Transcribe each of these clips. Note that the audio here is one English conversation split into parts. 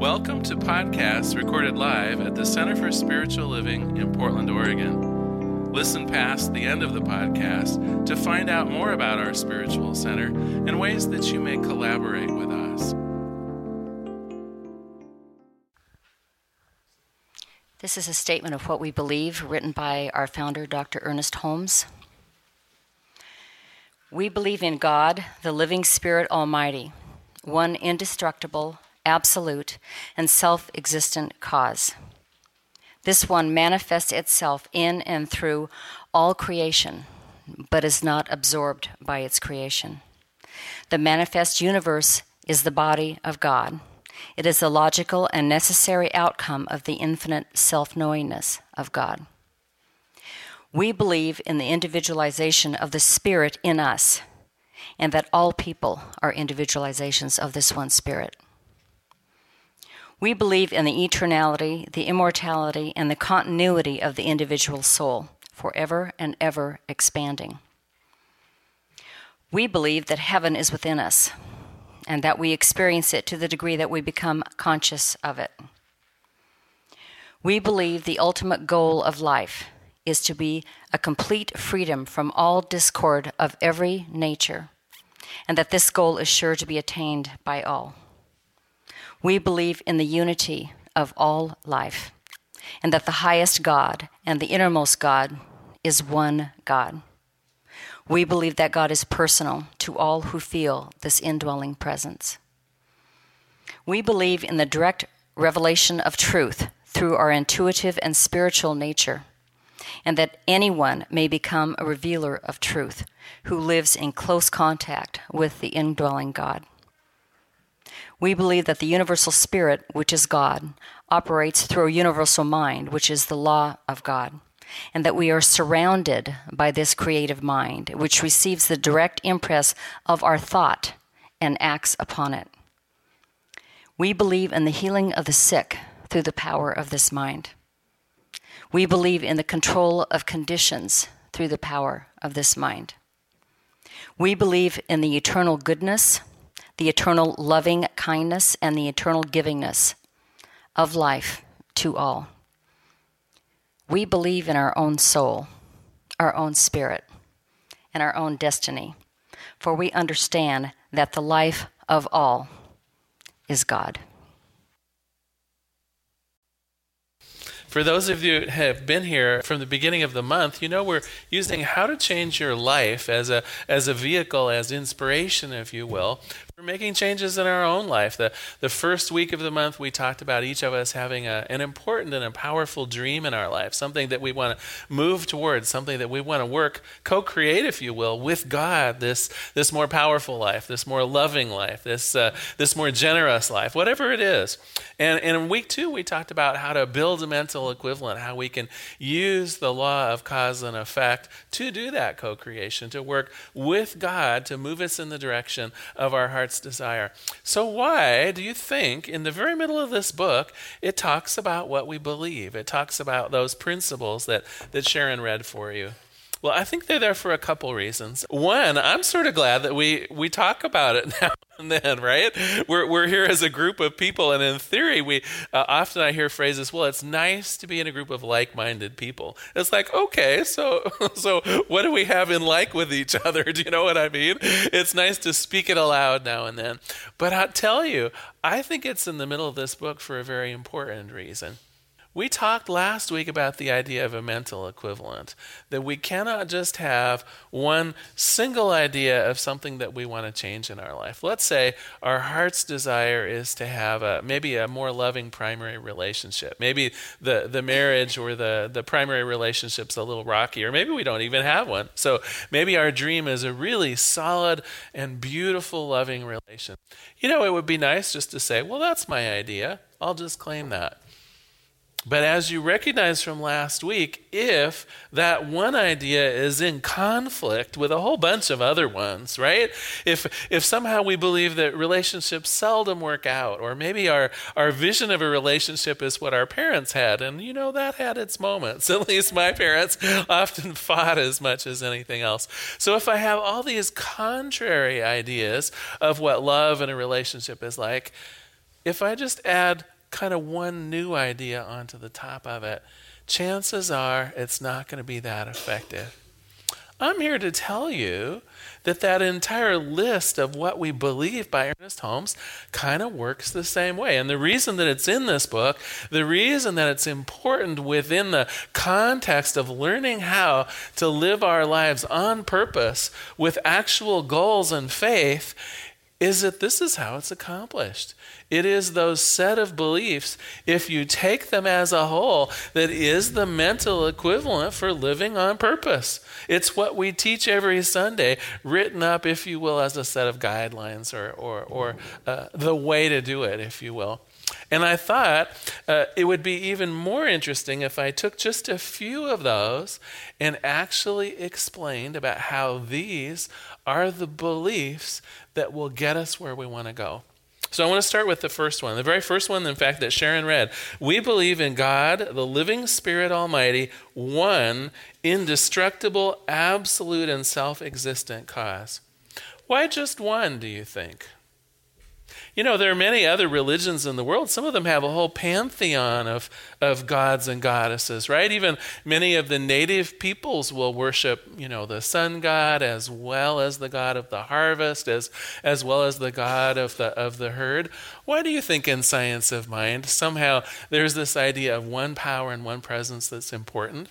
Welcome to podcasts recorded live at the Center for Spiritual Living in Portland, Oregon. Listen past the end of the podcast to find out more about our spiritual center and ways that you may collaborate with us. This is a statement of what we believe, written by our founder, Dr. Ernest Holmes. We believe in God, the living Spirit Almighty, one indestructible, absolute, and self existent cause. This one manifests itself in and through all creation, but is not absorbed by its creation. The manifest universe is the body of God. It is the logical and necessary outcome of the infinite self knowingness of God. We believe in the individualization of the Spirit in us, and that all people are individualizations of this one Spirit. We believe in the eternality, the immortality, and the continuity of the individual soul, forever and ever expanding. We believe that heaven is within us and that we experience it to the degree that we become conscious of it. We believe the ultimate goal of life is to be a complete freedom from all discord of every nature, and that this goal is sure to be attained by all. We believe in the unity of all life, and that the highest God and the innermost God is one God. We believe that God is personal to all who feel this indwelling presence. We believe in the direct revelation of truth through our intuitive and spiritual nature, and that anyone may become a revealer of truth who lives in close contact with the indwelling God. We believe that the universal spirit, which is God, operates through a universal mind, which is the law of God, and that we are surrounded by this creative mind, which receives the direct impress of our thought and acts upon it. We believe in the healing of the sick through the power of this mind. We believe in the control of conditions through the power of this mind. We believe in the eternal goodness the eternal loving kindness and the eternal givingness of life to all. We believe in our own soul, our own spirit, and our own destiny, for we understand that the life of all is God. For those of you who have been here from the beginning of the month, you know we're using how to change your life as a as a vehicle, as inspiration, if you will, for making changes in our own life. The the first week of the month we talked about each of us having a, an important and a powerful dream in our life, something that we want to move towards, something that we want to work, co-create, if you will, with God, this this more powerful life, this more loving life, this uh, this more generous life, whatever it is. And, and in week two we talked about how to build a mental equivalent, how we can use the law of cause and effect to do that co creation, to work with God to move us in the direction of our heart's desire. So, why do you think in the very middle of this book it talks about what we believe? It talks about those principles that, that Sharon read for you. Well, I think they're there for a couple reasons. One, I'm sort of glad that we we talk about it now and then, right? We're we're here as a group of people, and in theory, we uh, often I hear phrases. Well, it's nice to be in a group of like-minded people. It's like, okay, so so what do we have in like with each other? Do you know what I mean? It's nice to speak it aloud now and then, but I tell you, I think it's in the middle of this book for a very important reason. We talked last week about the idea of a mental equivalent, that we cannot just have one single idea of something that we want to change in our life. Let's say our heart's desire is to have a, maybe a more loving primary relationship. Maybe the, the marriage or the, the primary relationship's a little rocky, or maybe we don't even have one. So maybe our dream is a really solid and beautiful, loving relation. You know, it would be nice just to say, well, that's my idea. I'll just claim that. But as you recognize from last week, if that one idea is in conflict with a whole bunch of other ones, right? If if somehow we believe that relationships seldom work out, or maybe our, our vision of a relationship is what our parents had, and you know that had its moments. At least my parents often fought as much as anything else. So if I have all these contrary ideas of what love in a relationship is like, if I just add kind of one new idea onto the top of it, chances are it's not going to be that effective. I'm here to tell you that that entire list of what we believe by Ernest Holmes kind of works the same way. And the reason that it's in this book, the reason that it's important within the context of learning how to live our lives on purpose with actual goals and faith is that this is how it's accomplished. It is those set of beliefs, if you take them as a whole, that is the mental equivalent for living on purpose. It's what we teach every Sunday, written up, if you will, as a set of guidelines or, or, or uh, the way to do it, if you will. And I thought uh, it would be even more interesting if I took just a few of those and actually explained about how these are the beliefs that will get us where we want to go. So I want to start with the first one. The very first one, in fact, that Sharon read. We believe in God, the living Spirit Almighty, one, indestructible, absolute, and self existent cause. Why just one, do you think? You know, there are many other religions in the world. Some of them have a whole pantheon of, of gods and goddesses, right? Even many of the native peoples will worship, you know, the sun god as well as the god of the harvest, as, as well as the god of the, of the herd. Why do you think in science of mind somehow there's this idea of one power and one presence that's important?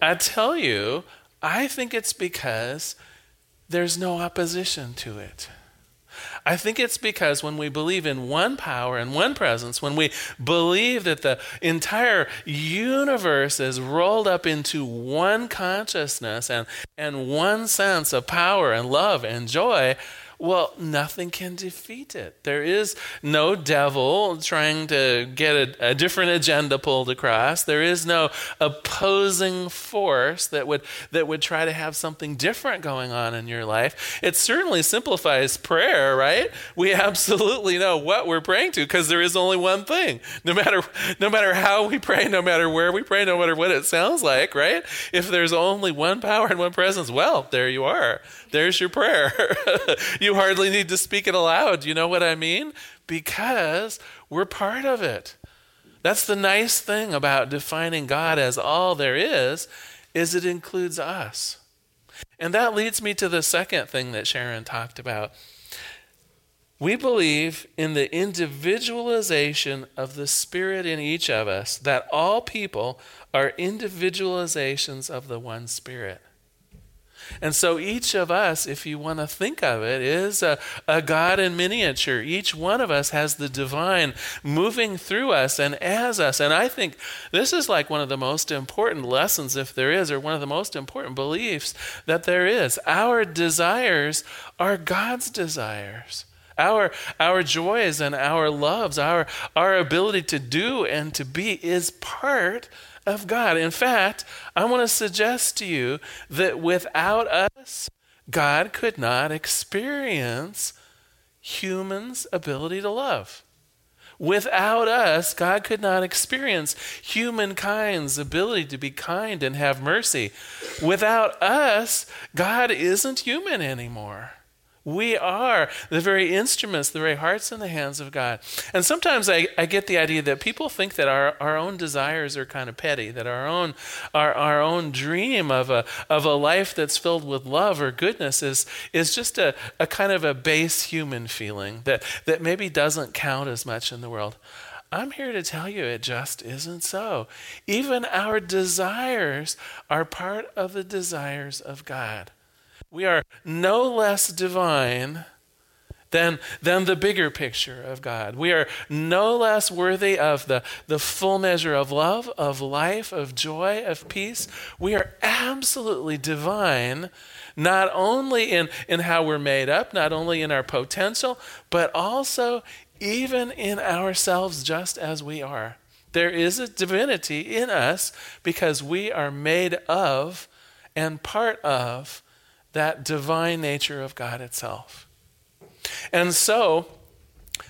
I tell you, I think it's because there's no opposition to it. I think it's because when we believe in one power and one presence, when we believe that the entire universe is rolled up into one consciousness and, and one sense of power and love and joy, well, nothing can defeat it. There is no devil trying to get a, a, different agenda pulled across. There is no opposing force that would that would try to have something different going on in your life. It certainly simplifies prayer, right? We absolutely know what we're praying to because there is only one thing. No matter no matter how we pray, no matter where we pray, no matter what it sounds like, right? If there's only one power and one presence, well, there you are. There's your prayer. you you hardly need to speak it aloud. You know what I mean? Because we're part of it. That's the nice thing about defining God as all there is is it includes us. And that leads me to the second thing that Sharon talked about. We believe in the individualization of the Spirit in each of us, that all people are individualizations of the one Spirit. And so each of us, if you want to think of it, is a, a God in miniature. Each one of us has the divine moving through us and as us. And I think this is like one of the most important lessons, if there is, or one of the most important beliefs that there is. Our desires are God's desires. Our, our joys and our loves, our, our ability to do and to be is part of God. In fact, I want to suggest to you that without us, God could not experience humans' ability to love. Without us, God could not experience humankind's ability to be kind and have mercy. Without us, God isn't human anymore. We are the very instruments, the very hearts in the hands of God. And sometimes I, I get the idea that people think that our, our own desires are kind of petty, that our own, our, our own dream of a, of a life that's filled with love or goodness is, is just a, a kind of a base human feeling that, that maybe doesn't count as much in the world. I'm here to tell you it just isn't so. Even our desires are part of the desires of God. We are no less divine than, than the bigger picture of God. We are no less worthy of the, the full measure of love, of life, of joy, of peace. We are absolutely divine, not only in, in how we're made up, not only in our potential, but also even in ourselves just as we are. There is a divinity in us because we are made of and part of that divine nature of God itself. And so,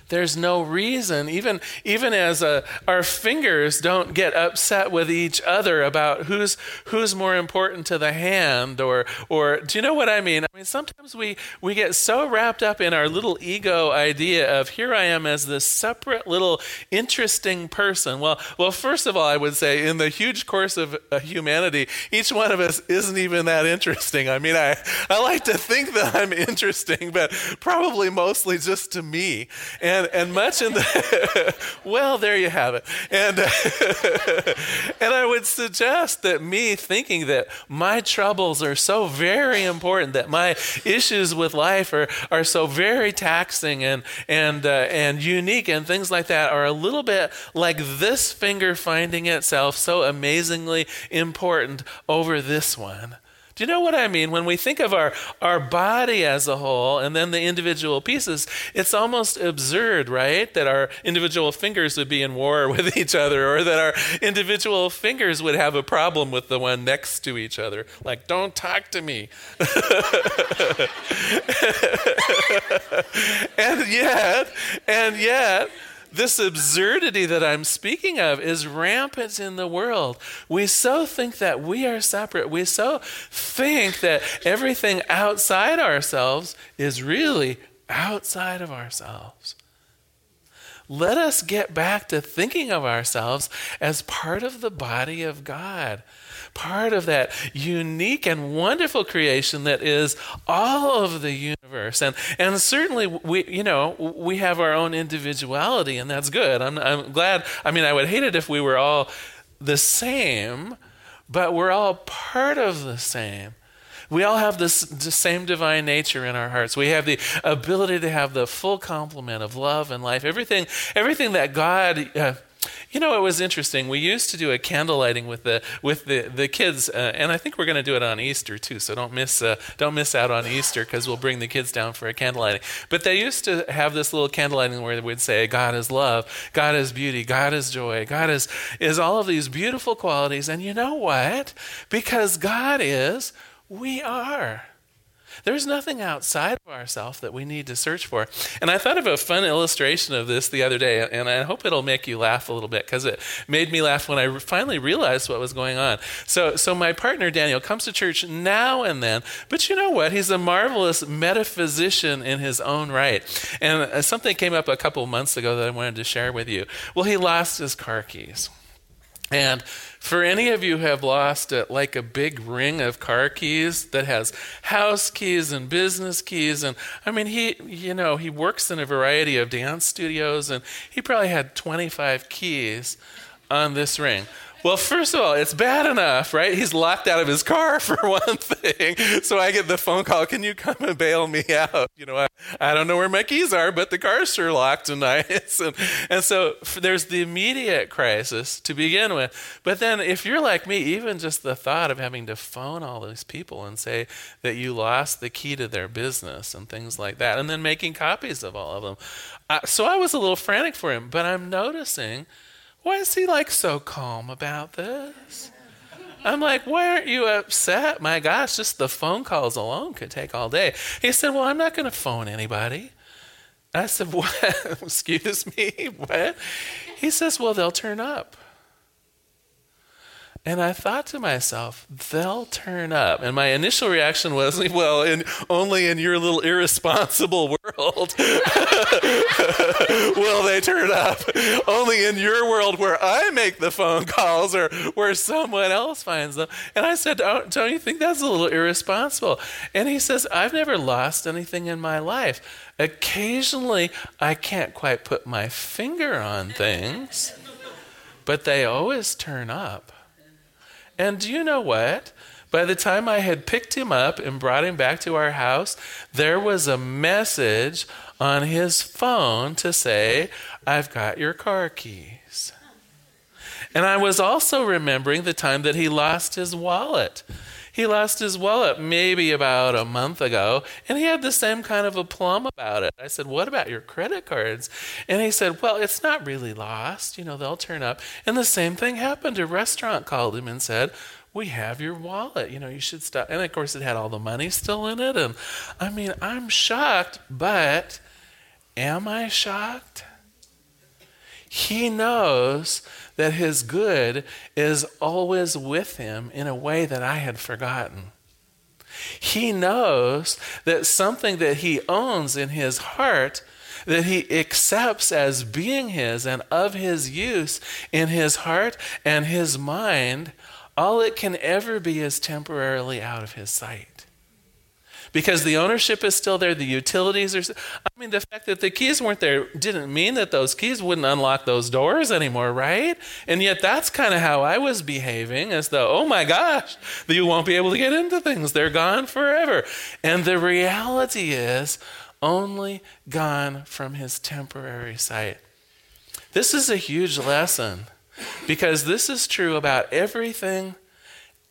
there's no reason even even as uh, our fingers don't get upset with each other about who's who's more important to the hand or or do you know what i mean? I mean sometimes we we get so wrapped up in our little ego idea of here i am as this separate little interesting person. Well well first of all i would say in the huge course of uh, humanity each one of us isn't even that interesting. I mean i i like to think that i'm interesting but probably mostly just to me and and, much in the well there you have it. And and i would suggest that me thinking that my troubles are so very important that my issues with life are, are so very taxing and and uh, and unique and things like that are a little bit like this finger finding itself so amazingly important over this one do you know what I mean? When we think of our, our body as a whole and then the individual pieces, it's almost absurd, right? That our individual fingers would be in war with each other or that our individual fingers would have a problem with the one next to each other. Like, don't talk to me. and yet, and yet, this absurdity that I'm speaking of is rampant in the world. We so think that we are separate. We so think that everything outside ourselves is really outside of ourselves. Let us get back to thinking of ourselves as part of the body of God part of that unique and wonderful creation that is all of the universe. And and certainly we you know we have our own individuality, and that's good. I'm I'm glad. I mean, I would hate it if we were all the same, but we're all part of the same. We all have this the same divine nature in our hearts. We have the ability to have the full complement of love and life. Everything, everything that God uh, you know, it was interesting. We used to do a candle lighting with the with the the kids, uh, and I think we're going to do it on Easter too. So don't miss uh, don't miss out on Easter because we'll bring the kids down for a candle lighting. But they used to have this little candle lighting where they would say, "God is love, God is beauty, God is joy, God is is all of these beautiful qualities." And you know what? Because God is, we are. There's nothing outside of ourselves that we need to search for. And I thought of a fun illustration of this the other day, and I hope it'll make you laugh a little bit because it made me laugh when I finally realized what was going on. So, so my partner Daniel comes to church now and then, but you know what? He's a marvelous metaphysician in his own right. And uh, something came up a couple months ago that I wanted to share with you. Well, he lost his car keys. And for any of you who have lost it, like a big ring of car keys that has house keys and business keys, and I mean, he, you know, he works in a variety of dance studios, and he probably had 25 keys on this ring. Well, first of all, it's bad enough, right? He's locked out of his car for one thing. So I get the phone call, can you come and bail me out? You know, I, I don't know where my keys are, but the car's sure locked tonight. and, and so there's the immediate crisis to begin with. But then if you're like me, even just the thought of having to phone all these people and say that you lost the key to their business and things like that, and then making copies of all of them. Uh, so I was a little frantic for him, but I'm noticing – why is he like so calm about this? I'm like, why aren't you upset? My gosh, just the phone calls alone could take all day. He said, Well, I'm not going to phone anybody. I said, What? Excuse me? What? He says, Well, they'll turn up. And I thought to myself, they'll turn up. And my initial reaction was, well, in, only in your little irresponsible world will they turn up. Only in your world where I make the phone calls or where someone else finds them. And I said, don't, don't you think that's a little irresponsible? And he says, I've never lost anything in my life. Occasionally, I can't quite put my finger on things, but they always turn up. And do you know what? By the time I had picked him up and brought him back to our house, there was a message on his phone to say, I've got your car keys. And I was also remembering the time that he lost his wallet. He lost his wallet maybe about a month ago, and he had the same kind of a plum about it. I said, What about your credit cards? And he said, Well, it's not really lost. You know, they'll turn up. And the same thing happened. A restaurant called him and said, we have your wallet. You know, you should stop. And of course, it had all the money still in it. And I mean, I'm shocked, but Am I shocked? He knows that his good is always with him in a way that I had forgotten. He knows that something that he owns in his heart that he accepts as being his and of his use in his heart and his mind, all it can ever be is temporarily out of his sight because the ownership is still there, the utilities are. I mean, the fact that the keys weren't there didn't mean that those keys wouldn't unlock those doors anymore, right? And yet, that's kind of how I was behaving, as though, oh my gosh, you won't be able to get into things; they're gone forever. And the reality is, only gone from his temporary sight. This is a huge lesson because this is true about everything,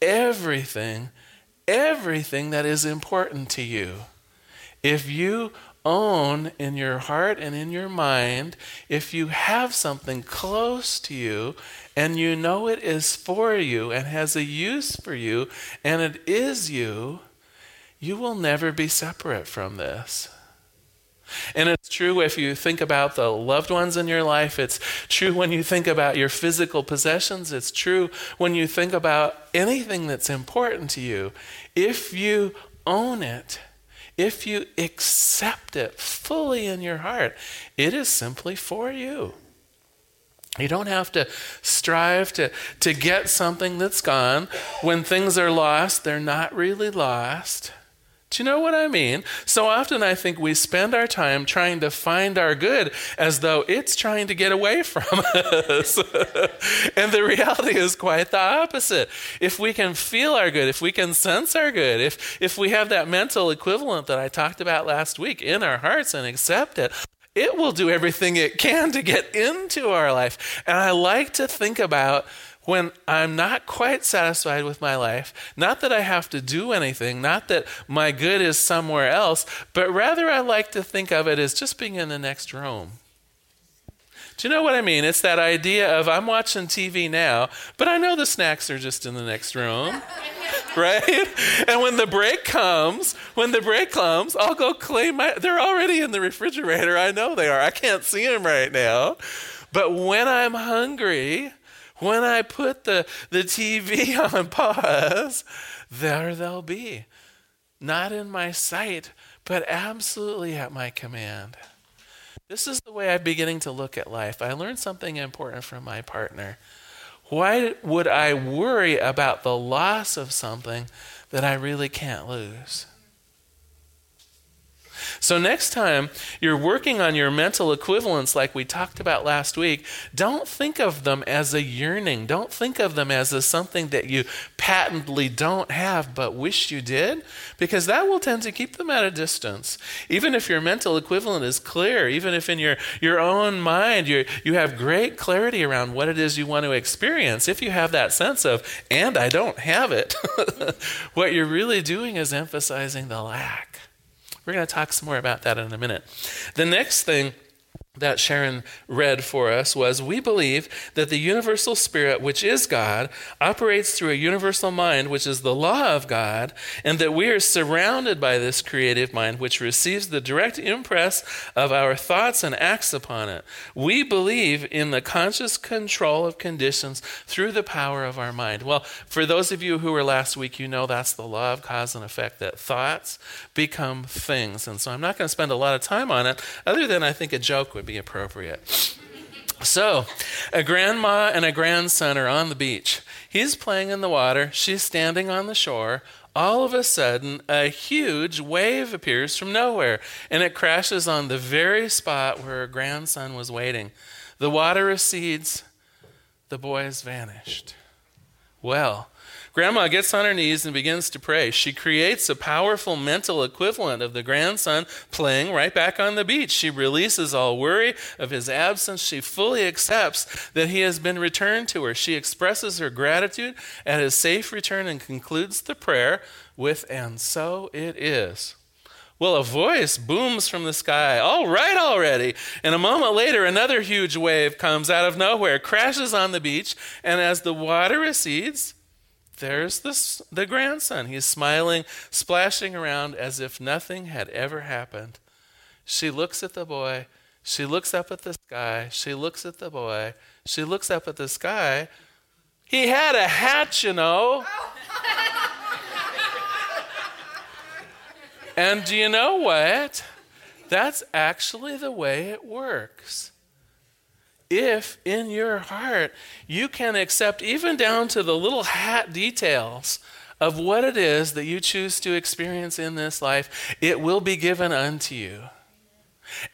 everything everything that is important to you. If you own in your heart and in your mind, if you have something close to you and you know it is for you and has a use for you and it is you, you will never be separate from this. And it's true if you think about the loved ones in your life. It's true when you think about your physical possessions. It's true when you think about anything that's important to you. If you own it, if you accept it fully in your heart, it is simply for you. You don't have to strive to, to get something that's gone. When things are lost, they're not really lost. Do you know what I mean? So often I think we spend our time trying to find our good as though it's trying to get away from us. and the reality is quite the opposite. If we can feel our good, if we can sense our good, if, if we have that mental equivalent that I talked about last week in our hearts and accept it, it will do everything it can to get into our life. And I like to think about when I'm not quite satisfied with my life, not that I have to do anything, not that my good is somewhere else, but rather I like to think of it as just being in the next room. Do you know what I mean? It's that idea of I'm watching TV now, but I know the snacks are just in the next room. right? And when the break comes, when the break comes, I'll go claim my they're already in the refrigerator. I know they are. I can't see them right now. But when I'm hungry, when I put the, the TV on pause, there they'll be. Not in my sight, but absolutely at my command. This is the way I'm beginning to look at life. I learned something important from my partner. Why would I worry about the loss of something that I really can't lose? So, next time you're working on your mental equivalents, like we talked about last week, don't think of them as a yearning. Don't think of them as a something that you patently don't have but wish you did, because that will tend to keep them at a distance. Even if your mental equivalent is clear, even if in your, your own mind you you have great clarity around what it is you want to experience, if you have that sense of, and I don't have it, what you're really doing is emphasizing the lack. We're going to talk some more about that in a minute. The next thing that Sharon read for us was We believe that the universal spirit, which is God, operates through a universal mind, which is the law of God, and that we are surrounded by this creative mind, which receives the direct impress of our thoughts and acts upon it. We believe in the conscious control of conditions through the power of our mind. Well, for those of you who were last week, you know that's the law of cause and effect, that thoughts become things. And so I'm not going to spend a lot of time on it, other than I think a joke would be appropriate. So, a grandma and a grandson are on the beach. He's playing in the water, she's standing on the shore. All of a sudden, a huge wave appears from nowhere, and it crashes on the very spot where her grandson was waiting. The water recedes, the boy has vanished. Well, Grandma gets on her knees and begins to pray. She creates a powerful mental equivalent of the grandson playing right back on the beach. She releases all worry of his absence. She fully accepts that he has been returned to her. She expresses her gratitude at his safe return and concludes the prayer with, And so it is. Well, a voice booms from the sky. All right, already. And a moment later, another huge wave comes out of nowhere, crashes on the beach, and as the water recedes, there's this, the grandson. He's smiling, splashing around as if nothing had ever happened. She looks at the boy She looks up at the sky. She looks at the boy. She looks up at the sky. He had a hat, you know. and do you know what? That's actually the way it works. If in your heart you can accept, even down to the little hat details of what it is that you choose to experience in this life, it will be given unto you.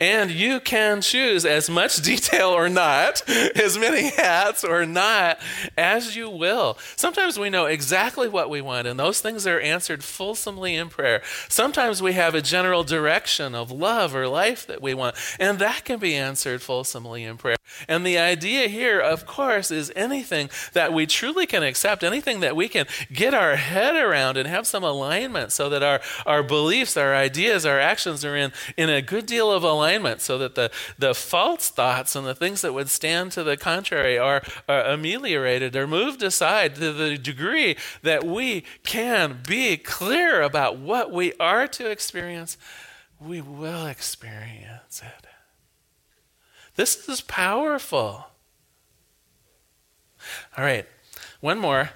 And you can choose as much detail or not, as many hats or not, as you will. Sometimes we know exactly what we want, and those things are answered fulsomely in prayer. Sometimes we have a general direction of love or life that we want, and that can be answered fulsomely in prayer. And the idea here, of course, is anything that we truly can accept, anything that we can get our head around and have some alignment so that our, our beliefs, our ideas, our actions are in, in a good deal of alignment so that the, the false thoughts and the things that would stand to the contrary are, are ameliorated or moved aside to the degree that we can be clear about what we are to experience, we will experience it. This is powerful. All right, one more.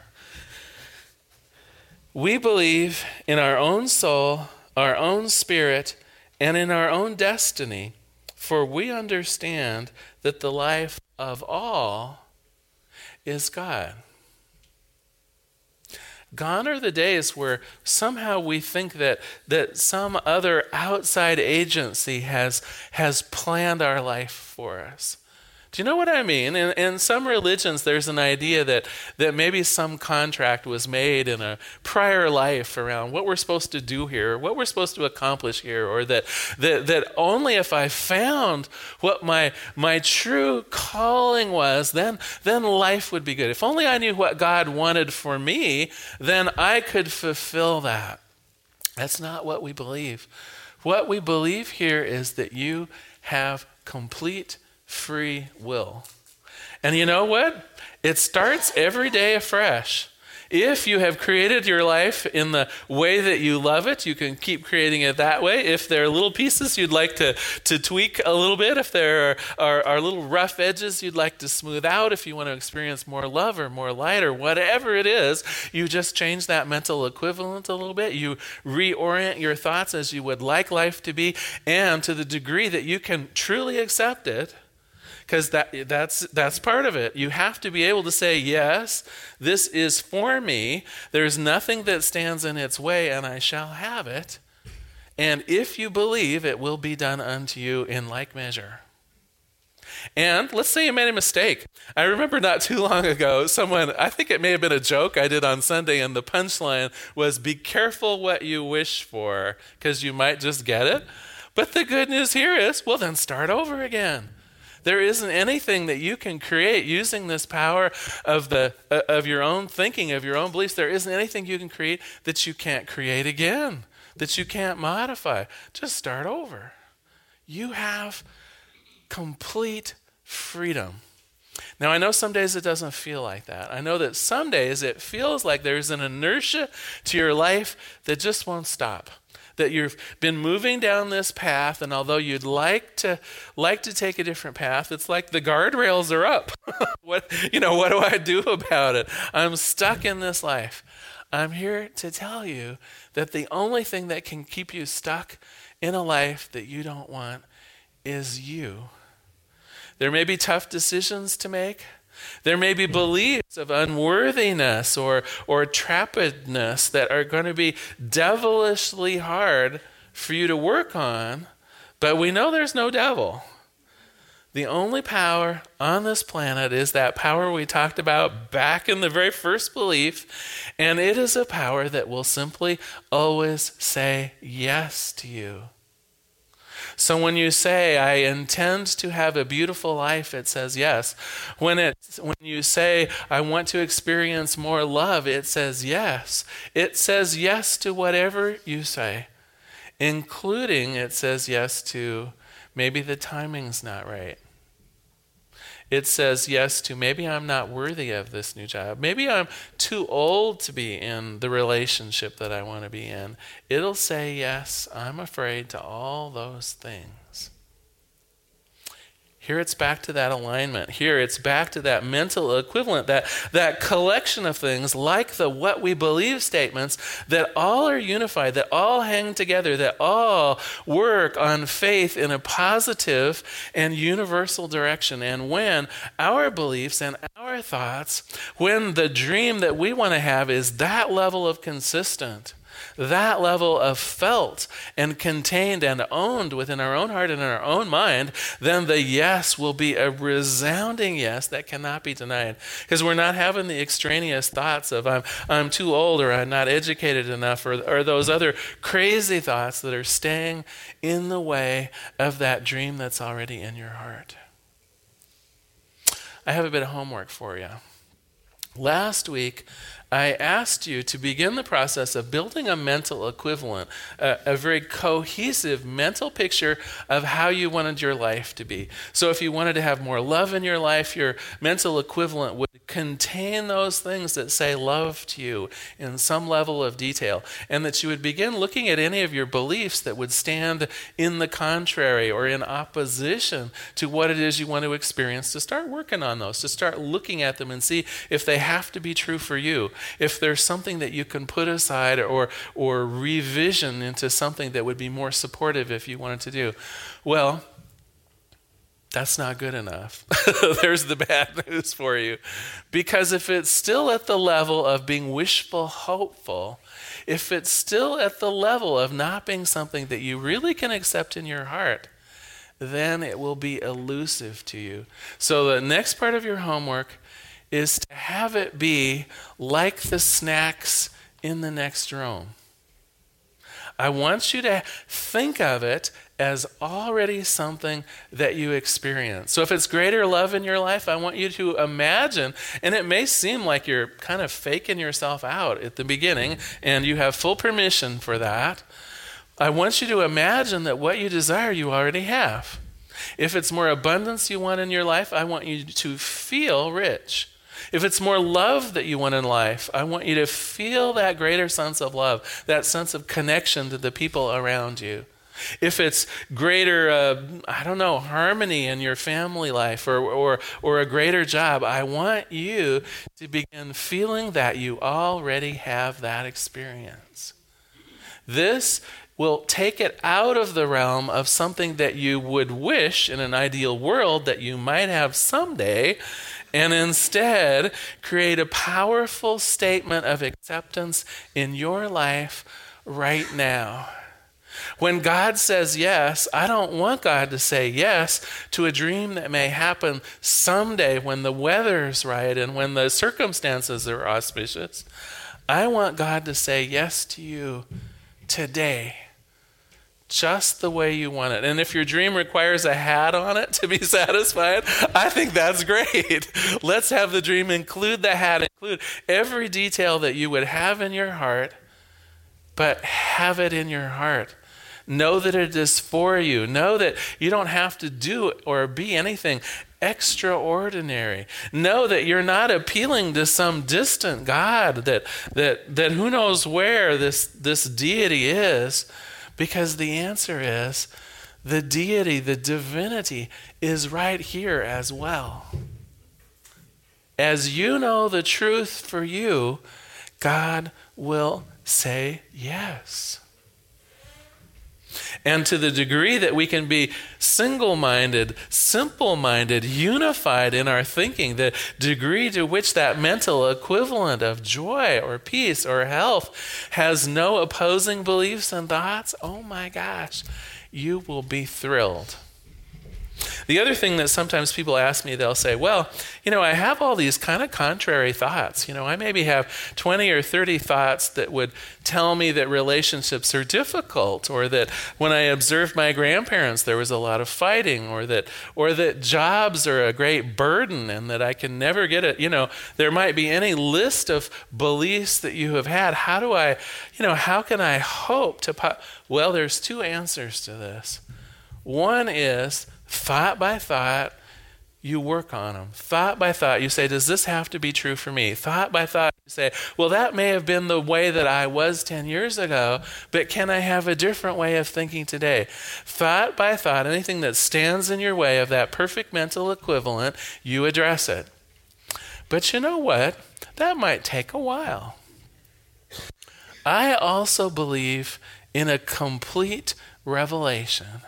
We believe in our own soul, our own spirit, and in our own destiny, for we understand that the life of all is God. Gone are the days where somehow we think that, that some other outside agency has, has planned our life for us. Do you know what I mean? In, in some religions, there's an idea that, that maybe some contract was made in a prior life around what we're supposed to do here, what we're supposed to accomplish here, or that, that, that only if I found what my, my true calling was, then, then life would be good. If only I knew what God wanted for me, then I could fulfill that. That's not what we believe. What we believe here is that you have complete free will. And you know what? It starts every day afresh. If you have created your life in the way that you love it, you can keep creating it that way. If there are little pieces you'd like to, to tweak a little bit, if there are, are, are little rough edges you'd like to smooth out, if you want to experience more love or more light or whatever it is, you just change that mental equivalent a little bit. You reorient your thoughts as you would like life to be, and to the degree that you can truly accept it because that, that's, that's part of it. You have to be able to say, Yes, this is for me. There's nothing that stands in its way, and I shall have it. And if you believe, it will be done unto you in like measure. And let's say you made a mistake. I remember not too long ago, someone, I think it may have been a joke I did on Sunday, and the punchline was Be careful what you wish for, because you might just get it. But the good news here is, well, then start over again. There isn't anything that you can create using this power of, the, uh, of your own thinking, of your own beliefs. There isn't anything you can create that you can't create again, that you can't modify. Just start over. You have complete freedom. Now, I know some days it doesn't feel like that. I know that some days it feels like there's an inertia to your life that just won't stop that you've been moving down this path and although you'd like to like to take a different path it's like the guardrails are up. What you know what do i do about it? I'm stuck in this life. I'm here to tell you that the only thing that can keep you stuck in a life that you don't want is you. There may be tough decisions to make there may be beliefs of unworthiness or, or trappedness that are going to be devilishly hard for you to work on, but we know there's no devil. The only power on this planet is that power we talked about back in the very first belief, and it is a power that will simply always say yes to you. So when you say, I intend to have a beautiful life, it says yes. When, it, when you say, I want to experience more love, it says yes. It says yes to whatever you say, including it says yes to maybe the timing's not right it says yes to maybe I'm not worthy of this new job. Maybe I'm too old to be in the relationship that I want to be in. It'll say yes, I'm afraid to all those things. Here it's back to that alignment. Here it's back to that mental equivalent, that, that collection of things like the what we believe statements that all are unified, that all hang together, that all work on faith in a positive and universal direction. And when our beliefs and our thoughts, when the dream that we want to have is that level of consistent, that level of felt and contained and owned within our own heart and in our own mind, then the yes will be a resounding yes that cannot be denied. Because we're not having the extraneous thoughts of I'm, I'm too old or I'm not educated enough or, or those other crazy thoughts that are staying in the way of that dream that's already in your heart. I have a bit of homework for you. Last week, I asked you to begin the process of building a mental equivalent, a, a, very cohesive mental picture of how you wanted your life to be. So, if you wanted to have more love in your life, your mental equivalent would contain those things that say love to you in some level of detail, and that you would begin looking at any of your beliefs that would stand in the contrary or in opposition to what it is you want to experience, to start working on those, to start looking at them and see if they have to be true for you if there's something that you can put aside or, or revision into something that would be more supportive if you wanted to do. Well, that's not good enough. There's the bad news for you. Because if it's still at the level of being wishful hopeful, if it's still at the level of not being something that you really can accept in your heart, then it will be elusive to you. So, the next part of your homework is to have it be like the snacks in the next room. I want you to think of it as already something that you experience. So, if it's greater love in your life, I want you to imagine, and it may seem like you're kind of faking yourself out at the beginning, and you have full permission for that. I want you to imagine that what you desire, you already have. If it's more abundance you want in your life, I want you to feel rich. If it's more love that you want in life, I want you to feel that greater sense of love, that sense of connection to the people around you. If it's greater, uh, I don't know, harmony in your family life or, or, or a greater job, I want you to begin feeling that you already have that experience. This will take it out of the realm of something that you would wish in an ideal world that you might have someday and instead create a powerful statement of acceptance in your life right now. When God says yes, I don't want God to say yes to a dream that may happen someday when the weather's right and when the circumstances are auspicious. I want God to say yes to you today just the way you want it. And if your dream requires a hat on it to be satisfied, I think that's great. Let's have the dream include the hat, include every detail that you would have in your heart, but have it in your heart. Know that it is for you. Know that you don't have to do or be anything extraordinary. Know that you're not appealing to some distant God that that that who knows where this this deity is because the answer is the deity, the divinity, is right here as well. As you know the truth for you, God will say yes. And to the degree that we can be single minded, simple minded, unified in our thinking, the degree to which that mental equivalent of joy or peace or health has no opposing beliefs and thoughts, oh my gosh, you will be thrilled. The other thing that sometimes people ask me, they'll say, Well, you know, I have all these kind of contrary thoughts. You know, I maybe have 20 or 30 thoughts that would tell me that relationships are difficult, or that when I observed my grandparents, there was a lot of fighting, or that, or that jobs are a great burden and that I can never get it. You know, there might be any list of beliefs that you have had. How do I, you know, how can I hope to. Po- well, there's two answers to this. One is thought by thought, you work on them. Thought by thought, you say, Does this have to be true for me? Thought by thought, you say, well, that may have been the way that I was 10 years ago, but can I have a different way of thinking today? Thought by thought, anything that stands in your way of that perfect mental equivalent, you address it. But you know what? That might take a while. I also believe in a complete revelation.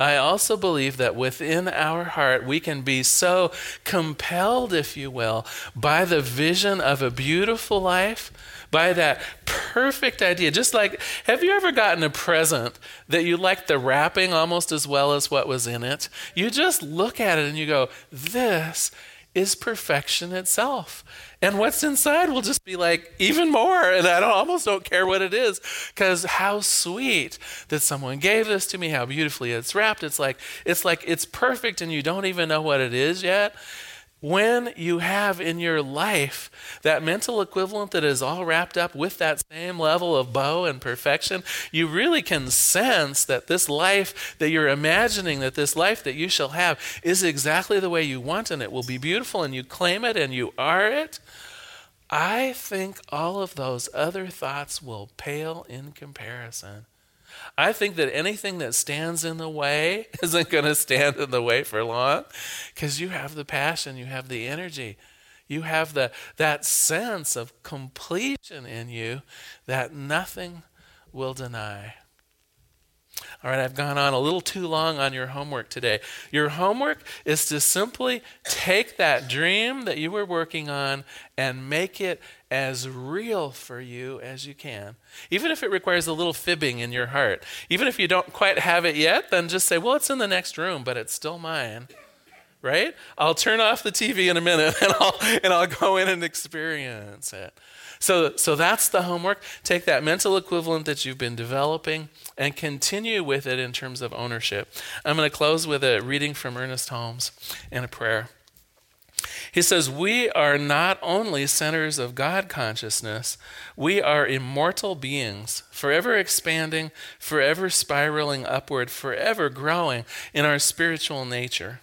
I also believe that within our heart we can be so compelled, if you will, by the vision of a beautiful life, by that perfect idea. Just like, have you ever gotten a present that you liked the wrapping almost as well as what was in it? You just look at it and you go, this is perfection itself. And what's inside will just be like even more. And I don't, almost don't care what it is because how sweet that someone gave this to me, how beautifully it's wrapped. It's like, it's like it's perfect and you don't even know what it is yet. When you have in your life that mental equivalent that is all wrapped up with that same level of bow and perfection, you really can sense that this life that you're imagining, that this life that you shall have, is exactly the way you want and it will be beautiful and you claim it and you are it. I think all of those other thoughts will pale in comparison. I think that anything that stands in the way isn't going to stand in the way for long because you have the passion, you have the energy, you have the, that sense of completion in you that nothing will deny. All right, I've gone on a little too long on your homework today. Your homework is to simply take that dream that you were working on and make it as real for you as you can. Even if it requires a little fibbing in your heart. Even if you don't quite have it yet, then just say, well, it's in the next room, but it's still mine. Right? I'll turn off the TV in a minute and I'll, and I'll go in and experience it. So, so that's the homework. Take that mental equivalent that you've been developing and continue with it in terms of ownership. I'm going to close with a reading from Ernest Holmes and a prayer. He says, We are not only centers of God consciousness, we are immortal beings, forever expanding, forever spiraling upward, forever growing in our spiritual nature.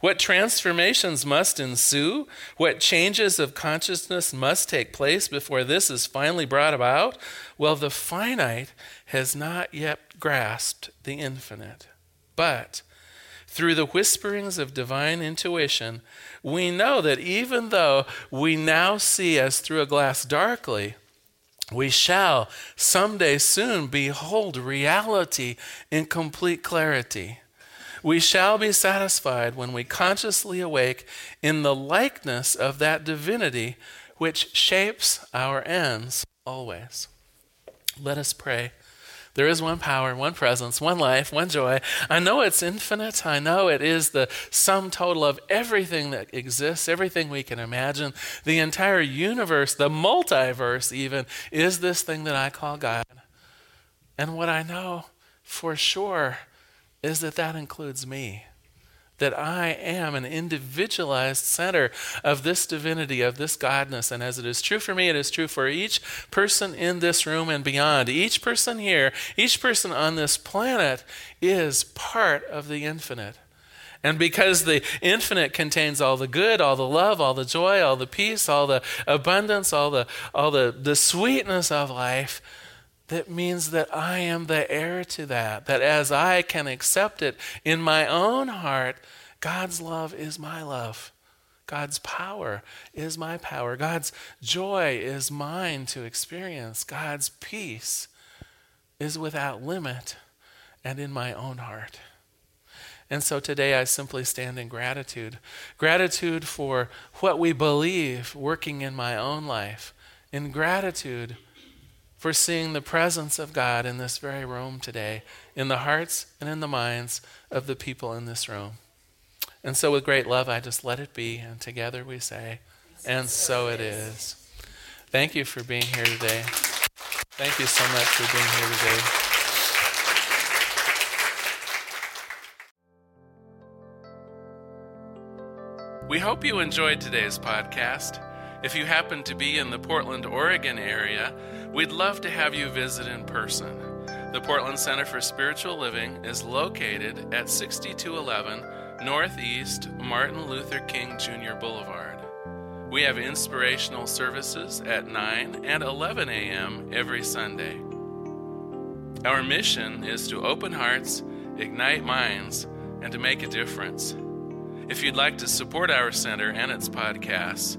What transformations must ensue? What changes of consciousness must take place before this is finally brought about? Well, the finite has not yet grasped the infinite. But through the whisperings of divine intuition, we know that even though we now see as through a glass darkly, we shall someday soon behold reality in complete clarity. We shall be satisfied when we consciously awake in the likeness of that divinity which shapes our ends always. Let us pray. There is one power, one presence, one life, one joy. I know it's infinite. I know it is the sum total of everything that exists, everything we can imagine. The entire universe, the multiverse, even, is this thing that I call God. And what I know for sure is that that includes me. That I am an individualized center of this divinity, of this godness. And as it is true for me, it is true for each person in this room and beyond. Each person here, each person on this planet is part of the infinite. And because the infinite contains all the good, all the love, all the joy, all the peace, all the abundance, all the, all the, the sweetness of life, that means that I am the heir to that. That as I can accept it in my own heart, God's love is my love. God's power is my power. God's joy is mine to experience. God's peace is without limit and in my own heart. And so today I simply stand in gratitude. Gratitude for what we believe working in my own life. In gratitude for seeing the presence of God in this very room today, in the hearts and in the minds of the people in this room. And so, with great love, I just let it be, and together we say, and so it is. Thank you for being here today. Thank you so much for being here today. We hope you enjoyed today's podcast. If you happen to be in the Portland, Oregon area, we'd love to have you visit in person. The Portland Center for Spiritual Living is located at 6211 Northeast Martin Luther King Jr. Boulevard. We have inspirational services at 9 and 11 a.m. every Sunday. Our mission is to open hearts, ignite minds, and to make a difference. If you'd like to support our center and its podcasts,